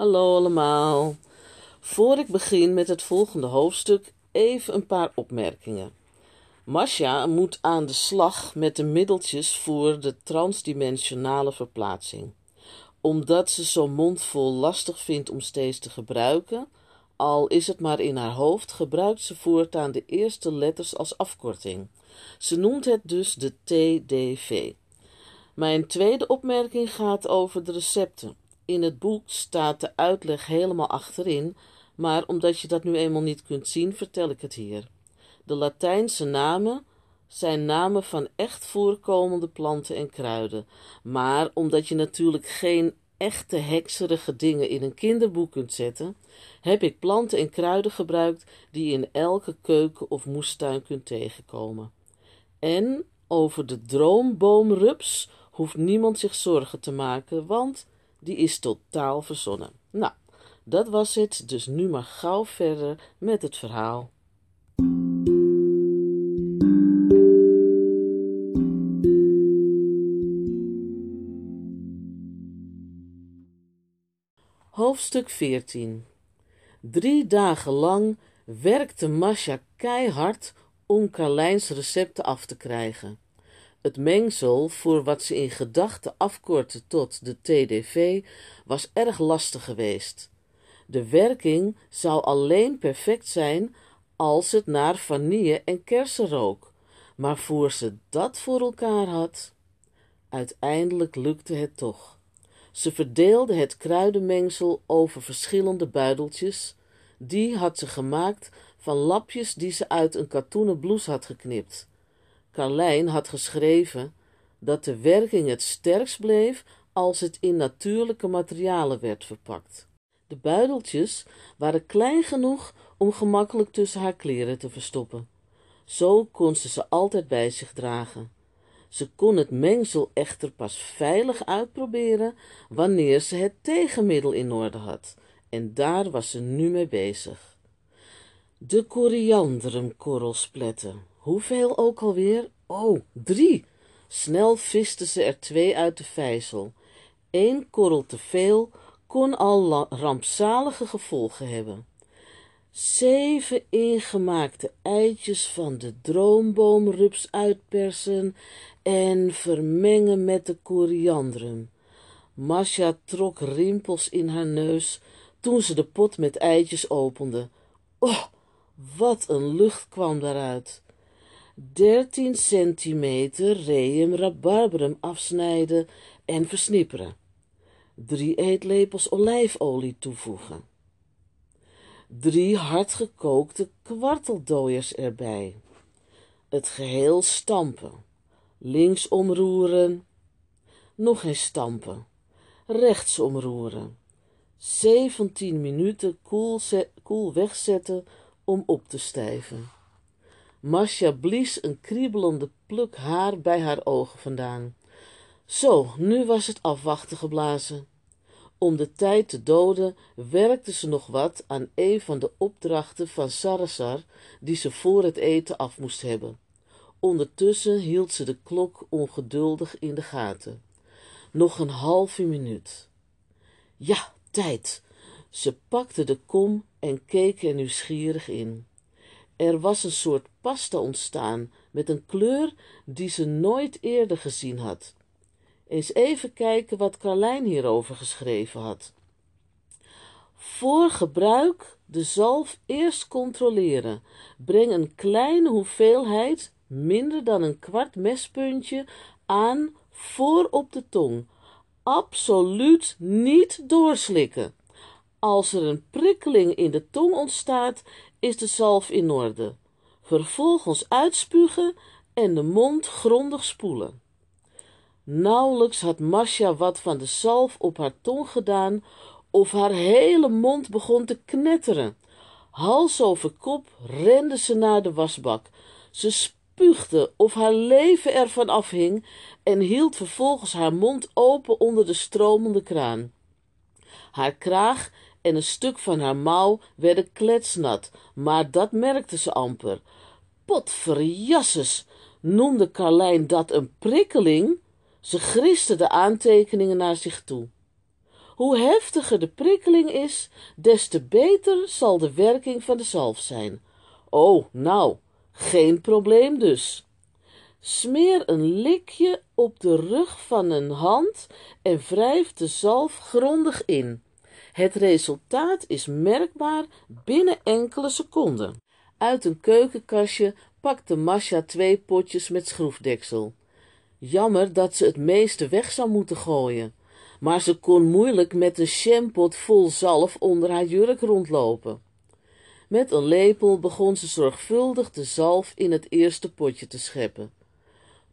Hallo allemaal. Voor ik begin met het volgende hoofdstuk, even een paar opmerkingen. Masha moet aan de slag met de middeltjes voor de transdimensionale verplaatsing. Omdat ze zo'n mondvol lastig vindt om steeds te gebruiken, al is het maar in haar hoofd, gebruikt ze voortaan de eerste letters als afkorting. Ze noemt het dus de TDV. Mijn tweede opmerking gaat over de recepten. In het boek staat de uitleg helemaal achterin, maar omdat je dat nu eenmaal niet kunt zien, vertel ik het hier. De Latijnse namen zijn namen van echt voorkomende planten en kruiden, maar omdat je natuurlijk geen echte hekserige dingen in een kinderboek kunt zetten, heb ik planten en kruiden gebruikt die je in elke keuken of moestuin kunt tegenkomen. En over de droomboomrups hoeft niemand zich zorgen te maken, want die is totaal verzonnen. Nou, dat was het, dus nu maar gauw verder met het verhaal. Hoofdstuk 14 Drie dagen lang werkte Masha keihard om Carlijns recepten af te krijgen. Het mengsel voor wat ze in gedachten afkortte tot de TDV was erg lastig geweest. De werking zou alleen perfect zijn als het naar vanille en kersen rook, maar voor ze dat voor elkaar had, uiteindelijk lukte het toch. Ze verdeelde het kruidenmengsel over verschillende buideltjes. Die had ze gemaakt van lapjes die ze uit een katoenen blouse had geknipt. Carlijn had geschreven dat de werking het sterkst bleef als het in natuurlijke materialen werd verpakt. De buideltjes waren klein genoeg om gemakkelijk tussen haar kleren te verstoppen. Zo kon ze ze altijd bij zich dragen. Ze kon het mengsel echter pas veilig uitproberen wanneer ze het tegenmiddel in orde had, en daar was ze nu mee bezig. De korianderumkorrelspletten. Hoeveel ook alweer? Oh, drie! Snel viste ze er twee uit de vijzel. Eén korrel te veel kon al rampzalige gevolgen hebben. Zeven ingemaakte eitjes van de droomboomrups uitpersen en vermengen met de koriandrum. Masha trok rimpels in haar neus toen ze de pot met eitjes opende. Oh, wat een lucht kwam daaruit. Dertien centimeter reum rabarberum afsnijden en versnipperen. Drie eetlepels olijfolie toevoegen. Drie hardgekookte kwarteldooiers erbij. Het geheel stampen. Links omroeren. Nog eens stampen. Rechts omroeren. Zeventien minuten koel, koel wegzetten om op te stijven. Masha blies een kriebelende pluk haar bij haar ogen vandaan. Zo, nu was het afwachten geblazen. Om de tijd te doden werkte ze nog wat aan een van de opdrachten van Sarasar die ze voor het eten af moest hebben. Ondertussen hield ze de klok ongeduldig in de gaten. Nog een halve minuut. Ja, tijd. Ze pakte de kom en keek er nieuwsgierig in. Er was een soort pasta ontstaan met een kleur die ze nooit eerder gezien had. Eens even kijken wat Carlijn hierover geschreven had. Voor gebruik de zalf eerst controleren. Breng een kleine hoeveelheid, minder dan een kwart mespuntje, aan voor op de tong. Absoluut niet doorslikken. Als er een prikkeling in de tong ontstaat, is de zalf in orde. Vervolgens uitspugen en de mond grondig spoelen. Nauwelijks had Masha wat van de zalf op haar tong gedaan, of haar hele mond begon te knetteren. Hals over kop rende ze naar de wasbak. Ze spuugde of haar leven ervan afhing en hield vervolgens haar mond open onder de stromende kraan. Haar kraag en een stuk van haar mouw werden kletsnat, maar dat merkte ze amper. Potverjasses, noemde Carlijn dat een prikkeling? Ze griste de aantekeningen naar zich toe. Hoe heftiger de prikkeling is, des te beter zal de werking van de zalf zijn. Oh, nou, geen probleem dus. Smeer een likje op de rug van een hand en wrijf de zalf grondig in. Het resultaat is merkbaar binnen enkele seconden. Uit een keukenkastje pakte Masha twee potjes met schroefdeksel. Jammer dat ze het meeste weg zou moeten gooien, maar ze kon moeilijk met een shampot vol zalf onder haar jurk rondlopen. Met een lepel begon ze zorgvuldig de zalf in het eerste potje te scheppen.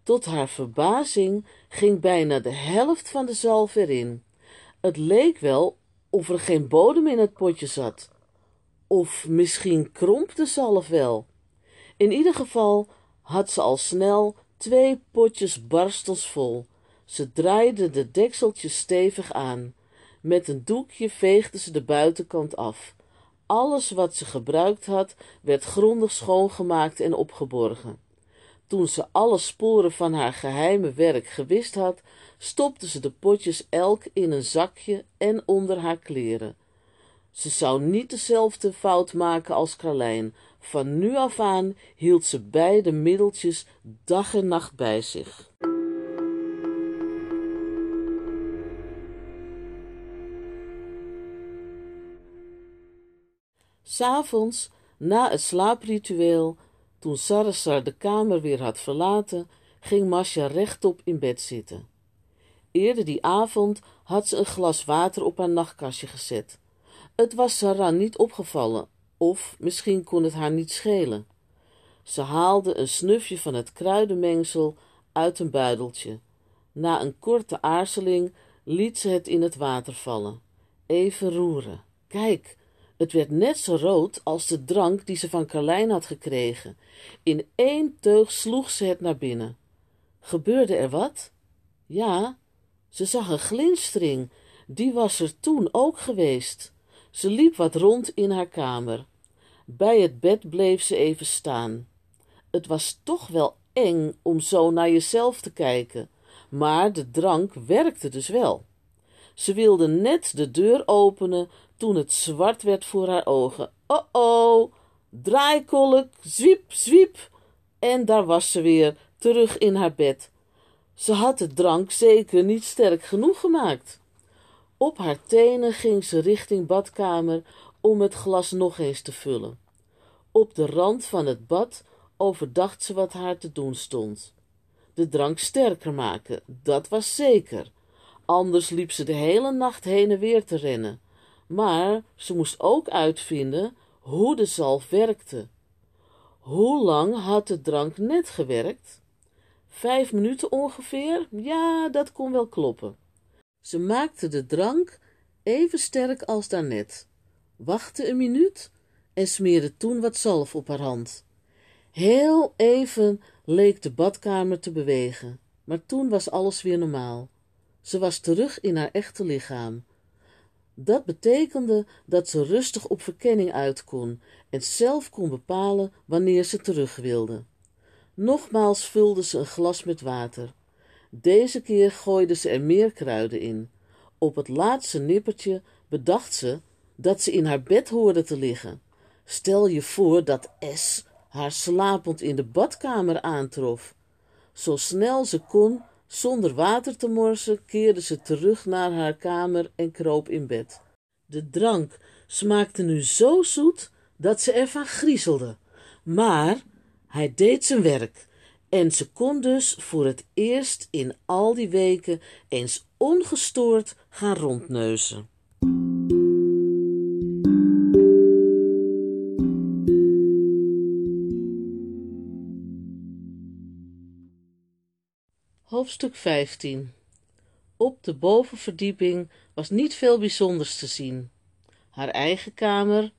Tot haar verbazing ging bijna de helft van de zalf erin. Het leek wel of er geen bodem in het potje zat. Of misschien kromp de zalf wel. In ieder geval had ze al snel twee potjes barstels vol. Ze draaide de dekseltjes stevig aan. Met een doekje veegde ze de buitenkant af. Alles wat ze gebruikt had, werd grondig schoongemaakt en opgeborgen. Toen ze alle sporen van haar geheime werk gewist had, stopte ze de potjes elk in een zakje en onder haar kleren. Ze zou niet dezelfde fout maken als Carlijn. Van nu af aan hield ze beide middeltjes dag en nacht bij zich. S'avonds, na het slaapritueel, toen Sarasar de kamer weer had verlaten, ging Masha rechtop in bed zitten. Eerder die avond had ze een glas water op haar nachtkastje gezet. Het was Sarah niet opgevallen, of misschien kon het haar niet schelen. Ze haalde een snufje van het kruidenmengsel uit een buideltje. Na een korte aarzeling liet ze het in het water vallen. Even roeren. Kijk, het werd net zo rood als de drank die ze van Carlijn had gekregen. In één teug sloeg ze het naar binnen. Gebeurde er wat? Ja, ze zag een glinstering. Die was er toen ook geweest. Ze liep wat rond in haar kamer. Bij het bed bleef ze even staan. Het was toch wel eng om zo naar jezelf te kijken, maar de drank werkte dus wel. Ze wilde net de deur openen toen het zwart werd voor haar ogen. Oh oh, draaikolk, zwiep, zwiep. En daar was ze weer, terug in haar bed. Ze had de drank zeker niet sterk genoeg gemaakt. Op haar tenen ging ze richting badkamer om het glas nog eens te vullen. Op de rand van het bad overdacht ze wat haar te doen stond. De drank sterker maken, dat was zeker. Anders liep ze de hele nacht heen en weer te rennen. Maar ze moest ook uitvinden hoe de zalf werkte. Hoe lang had de drank net gewerkt? Vijf minuten ongeveer? Ja, dat kon wel kloppen. Ze maakte de drank even sterk als daarnet, wachtte een minuut en smeerde toen wat zalf op haar hand. Heel even leek de badkamer te bewegen, maar toen was alles weer normaal. Ze was terug in haar echte lichaam. Dat betekende dat ze rustig op verkenning uit kon en zelf kon bepalen wanneer ze terug wilde. Nogmaals vulde ze een glas met water. Deze keer gooide ze er meer kruiden in. Op het laatste nippertje bedacht ze dat ze in haar bed hoorde te liggen. Stel je voor dat S haar slapend in de badkamer aantrof. Zo snel ze kon, zonder water te morsen, keerde ze terug naar haar kamer en kroop in bed. De drank smaakte nu zo zoet dat ze ervan griezelde. Maar hij deed zijn werk en ze kon dus voor het eerst in al die weken eens ongestoord gaan rondneuzen. Hoofdstuk 15 Op de bovenverdieping was niet veel bijzonders te zien. Haar eigen kamer,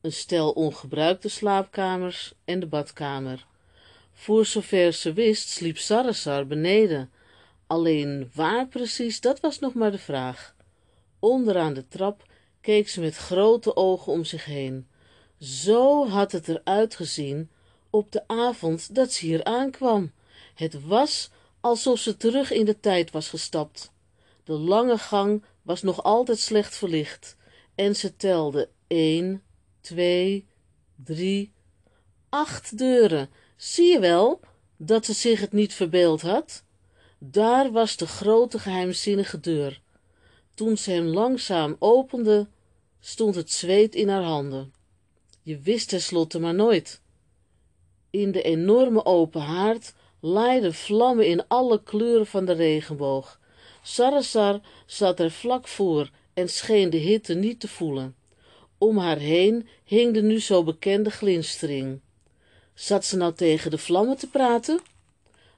een stel ongebruikte slaapkamers en de badkamer. Voor zover ze wist sliep Sarasar beneden. Alleen waar precies, dat was nog maar de vraag. Onderaan de trap keek ze met grote ogen om zich heen. Zo had het eruit gezien op de avond dat ze hier aankwam. Het was alsof ze terug in de tijd was gestapt. De lange gang was nog altijd slecht verlicht en ze telde één, twee, drie, acht deuren. Zie je wel dat ze zich het niet verbeeld had? Daar was de grote geheimzinnige deur. Toen ze hem langzaam opende, stond het zweet in haar handen. Je wist tenslotte maar nooit. In de enorme open haard laaiden vlammen in alle kleuren van de regenboog. Sarasar zat er vlak voor en scheen de hitte niet te voelen. Om haar heen hing de nu zo bekende glinstering. Zat ze nou tegen de vlammen te praten?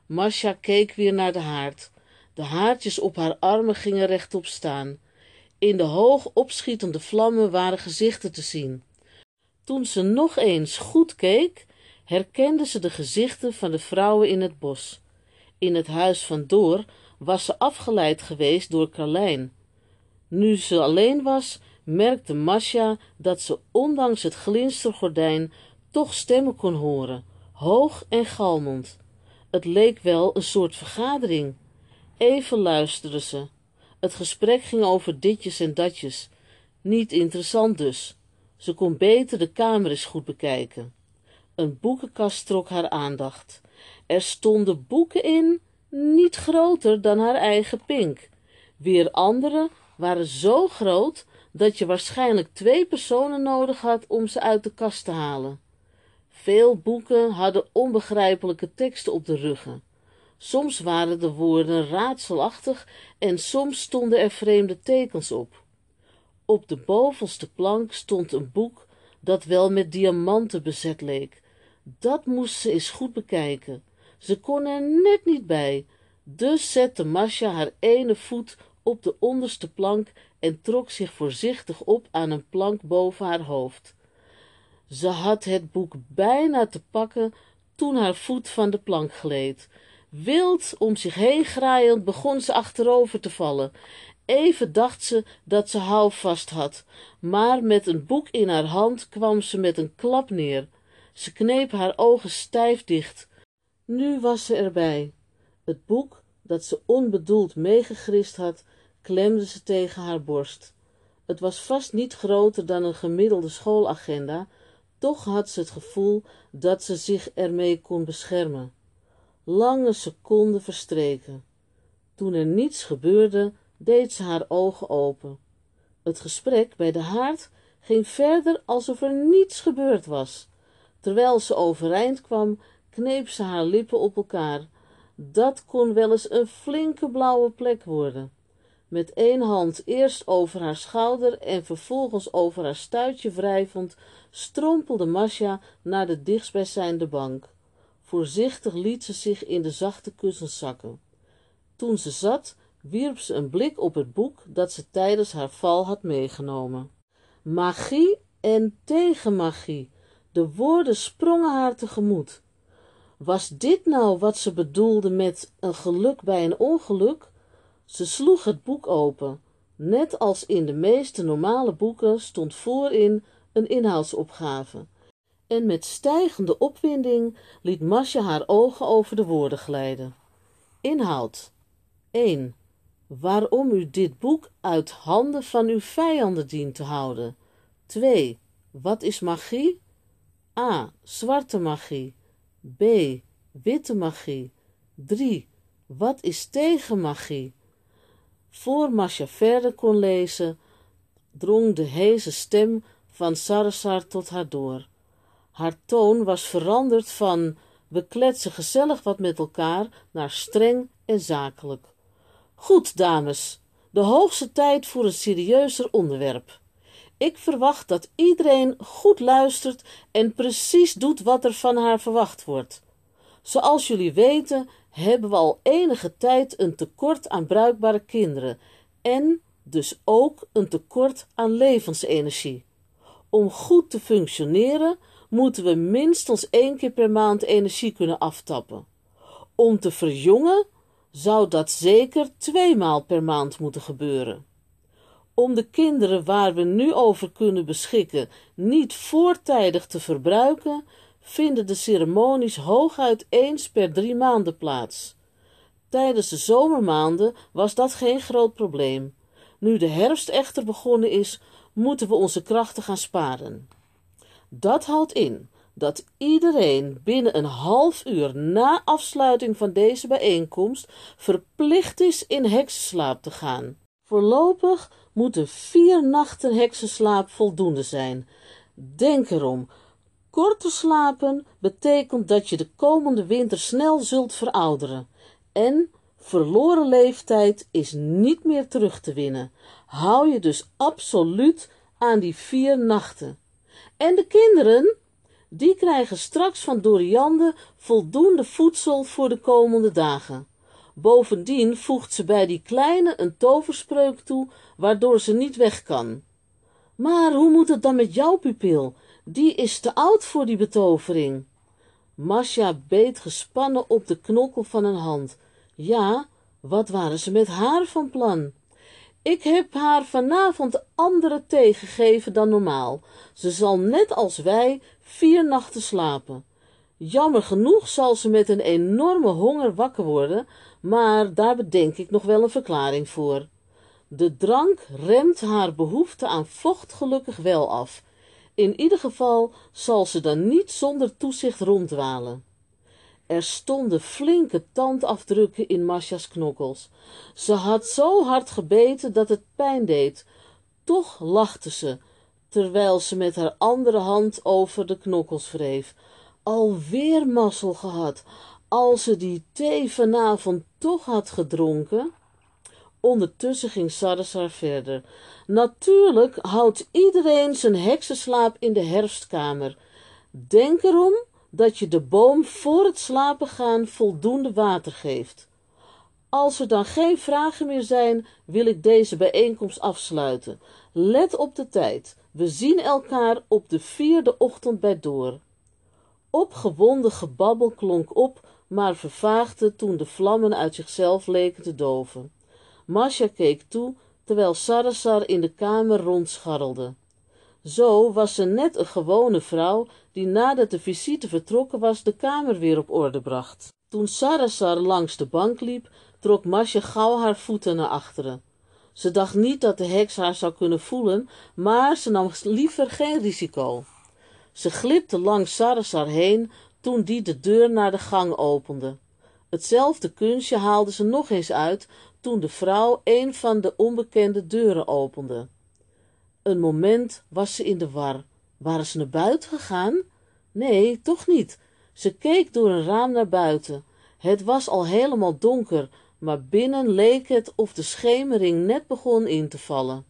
Masha keek weer naar de haard. De haartjes op haar armen gingen rechtop staan. In de hoog opschietende vlammen waren gezichten te zien. Toen ze nog eens goed keek, herkende ze de gezichten van de vrouwen in het bos. In het huis van Door was ze afgeleid geweest door Carlijn. Nu ze alleen was, merkte Masha dat ze ondanks het glinstergordijn toch stemmen kon horen, hoog en galmend. Het leek wel een soort vergadering. Even luisterde ze. Het gesprek ging over ditjes en datjes. Niet interessant dus. Ze kon beter de kamer eens goed bekijken. Een boekenkast trok haar aandacht. Er stonden boeken in, niet groter dan haar eigen pink. Weer andere waren zo groot dat je waarschijnlijk twee personen nodig had om ze uit de kast te halen. Veel boeken hadden onbegrijpelijke teksten op de ruggen. Soms waren de woorden raadselachtig en soms stonden er vreemde tekens op. Op de bovenste plank stond een boek dat wel met diamanten bezet leek. Dat moest ze eens goed bekijken. Ze kon er net niet bij. Dus zette Masha haar ene voet op de onderste plank en trok zich voorzichtig op aan een plank boven haar hoofd. Ze had het boek bijna te pakken toen haar voet van de plank gleed. Wild om zich heen graaiend begon ze achterover te vallen. Even dacht ze dat ze houvast had, maar met een boek in haar hand kwam ze met een klap neer. Ze kneep haar ogen stijf dicht. Nu was ze erbij. Het boek, dat ze onbedoeld meegegrist had, klemde ze tegen haar borst. Het was vast niet groter dan een gemiddelde schoolagenda, toch had ze het gevoel dat ze zich ermee kon beschermen. Lange seconden verstreken. Toen er niets gebeurde, deed ze haar ogen open. Het gesprek bij de haard ging verder alsof er niets gebeurd was. Terwijl ze overeind kwam, kneep ze haar lippen op elkaar. Dat kon wel eens een flinke blauwe plek worden. Met één hand eerst over haar schouder en vervolgens over haar stuitje wrijvend, strompelde Masha naar de dichtstbijzijnde bank. Voorzichtig liet ze zich in de zachte kussens zakken. Toen ze zat, wierp ze een blik op het boek dat ze tijdens haar val had meegenomen. Magie en tegenmagie, de woorden sprongen haar tegemoet. Was dit nou wat ze bedoelde met een geluk bij een ongeluk? Ze sloeg het boek open. Net als in de meeste normale boeken stond voorin een inhoudsopgave. En met stijgende opwinding liet Masje haar ogen over de woorden glijden. Inhoud 1. Waarom u dit boek uit handen van uw vijanden dient te houden. 2. Wat is magie? A. Zwarte magie. B. Witte magie. 3. Wat is tegen magie? Voor Masha verder kon lezen, drong de heese stem van Sarasar tot haar door. Haar toon was veranderd van we kletsen gezellig wat met elkaar naar streng en zakelijk. Goed, dames, de hoogste tijd voor een serieuzer onderwerp. Ik verwacht dat iedereen goed luistert en precies doet wat er van haar verwacht wordt. Zoals jullie weten hebben we al enige tijd een tekort aan bruikbare kinderen en dus ook een tekort aan levensenergie. Om goed te functioneren moeten we minstens één keer per maand energie kunnen aftappen. Om te verjongen zou dat zeker twee maal per maand moeten gebeuren. Om de kinderen waar we nu over kunnen beschikken niet voortijdig te verbruiken, vinden de ceremonies hooguit eens per drie maanden plaats. Tijdens de zomermaanden was dat geen groot probleem. Nu de herfst echter begonnen is, moeten we onze krachten gaan sparen. Dat houdt in dat iedereen binnen een half uur na afsluiting van deze bijeenkomst verplicht is in heksenslaap te gaan. Voorlopig moeten vier nachten heksenslaap voldoende zijn. Denk erom, kort te slapen betekent dat je de komende winter snel zult verouderen. En verloren leeftijd is niet meer terug te winnen. Hou je dus absoluut aan die vier nachten. En de kinderen, die krijgen straks van Doriande voldoende voedsel voor de komende dagen. Bovendien voegt ze bij die kleine een toverspreuk toe, waardoor ze niet weg kan. Maar hoe moet het dan met jouw pupil? Die is te oud voor die betovering. Masja beet gespannen op de knokkel van een hand. Ja, wat waren ze met haar van plan? Ik heb haar vanavond andere thee gegeven dan normaal. Ze zal net als wij vier nachten slapen. Jammer genoeg zal ze met een enorme honger wakker worden, maar daar bedenk ik nog wel een verklaring voor. De drank remt haar behoefte aan vocht gelukkig wel af. In ieder geval zal ze dan niet zonder toezicht ronddwalen. Er stonden flinke tandafdrukken in Masja's knokkels. Ze had zo hard gebeten dat het pijn deed. Toch lachte ze, terwijl ze met haar andere hand over de knokkels wreef. Alweer mazzel gehad, als ze die thee vanavond toch had gedronken. Ondertussen ging Sarasar verder. Natuurlijk houdt iedereen zijn heksenslaap in de herfstkamer. Denk erom dat je de boom voor het slapen gaan voldoende water geeft. Als er dan geen vragen meer zijn, wil ik deze bijeenkomst afsluiten. Let op de tijd. We zien elkaar op de vierde ochtend bij door. Opgewonden gebabbel klonk op, maar vervaagde toen de vlammen uit zichzelf leken te doven. Masja keek toe, terwijl Sarasar in de kamer rondscharrelde. Zo was ze net een gewone vrouw die nadat de visite vertrokken was de kamer weer op orde bracht. Toen Sarasar langs de bank liep, trok Masje gauw haar voeten naar achteren. Ze dacht niet dat de heks haar zou kunnen voelen, maar ze nam liever geen risico. Ze glipte langs Sarasar heen toen die de deur naar de gang opende. Hetzelfde kunstje haalde ze nog eens uit toen de vrouw een van de onbekende deuren opende. Een moment was ze in de war. Waren ze naar buiten gegaan? Nee, toch niet. Ze keek door een raam naar buiten. Het was al helemaal donker, maar binnen leek het of de schemering net begon in te vallen.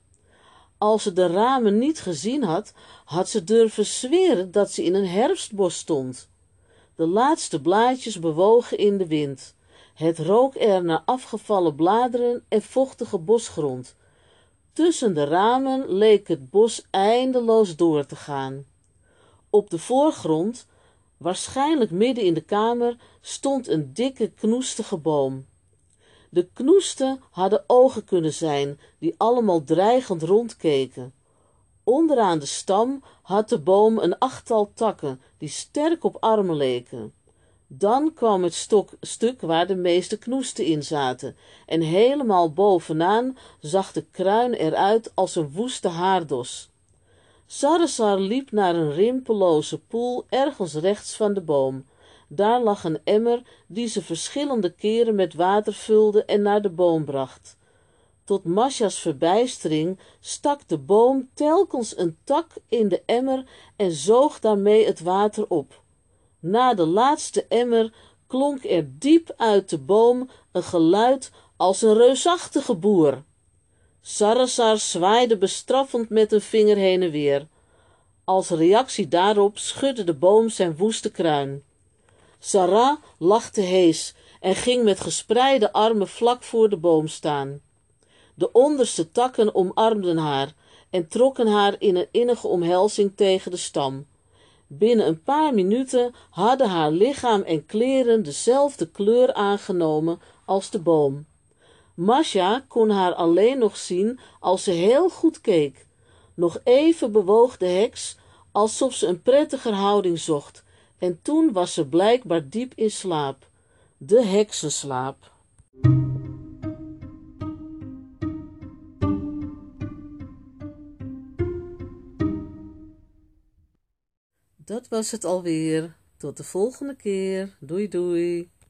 Als ze de ramen niet gezien had, had ze durven zweren dat ze in een herfstbos stond. De laatste blaadjes bewogen in de wind. Het rook er naar afgevallen bladeren en vochtige bosgrond. Tussen de ramen leek het bos eindeloos door te gaan. Op de voorgrond, waarschijnlijk midden in de kamer, stond een dikke knoestige boom. De knoesten hadden ogen kunnen zijn, die allemaal dreigend rondkeken. Onderaan de stam had de boom een achttal takken, die sterk op armen leken. Dan kwam het stok, stuk waar de meeste knoesten in zaten, en helemaal bovenaan zag de kruin eruit als een woeste haardos. Sarasar liep naar een rimpelloze poel ergens rechts van de boom. Daar lag een emmer die ze verschillende keren met water vulde en naar de boom bracht. Tot Masja's verbijstering stak de boom telkens een tak in de emmer en zoog daarmee het water op. Na de laatste emmer klonk er diep uit de boom een geluid als een reusachtige boer. Sarasar zwaaide bestraffend met een vinger heen en weer. Als reactie daarop schudde de boom zijn woeste kruin. Sarah lachte hees en ging met gespreide armen vlak voor de boom staan. De onderste takken omarmden haar en trokken haar in een innige omhelzing tegen de stam. Binnen een paar minuten hadden haar lichaam en kleren dezelfde kleur aangenomen als de boom. Masja kon haar alleen nog zien als ze heel goed keek. Nog even bewoog de heks, alsof ze een prettiger houding zocht, en toen was ze blijkbaar diep in slaap, de heksenslaap. Dat was het alweer. Tot de volgende keer. Doei doei.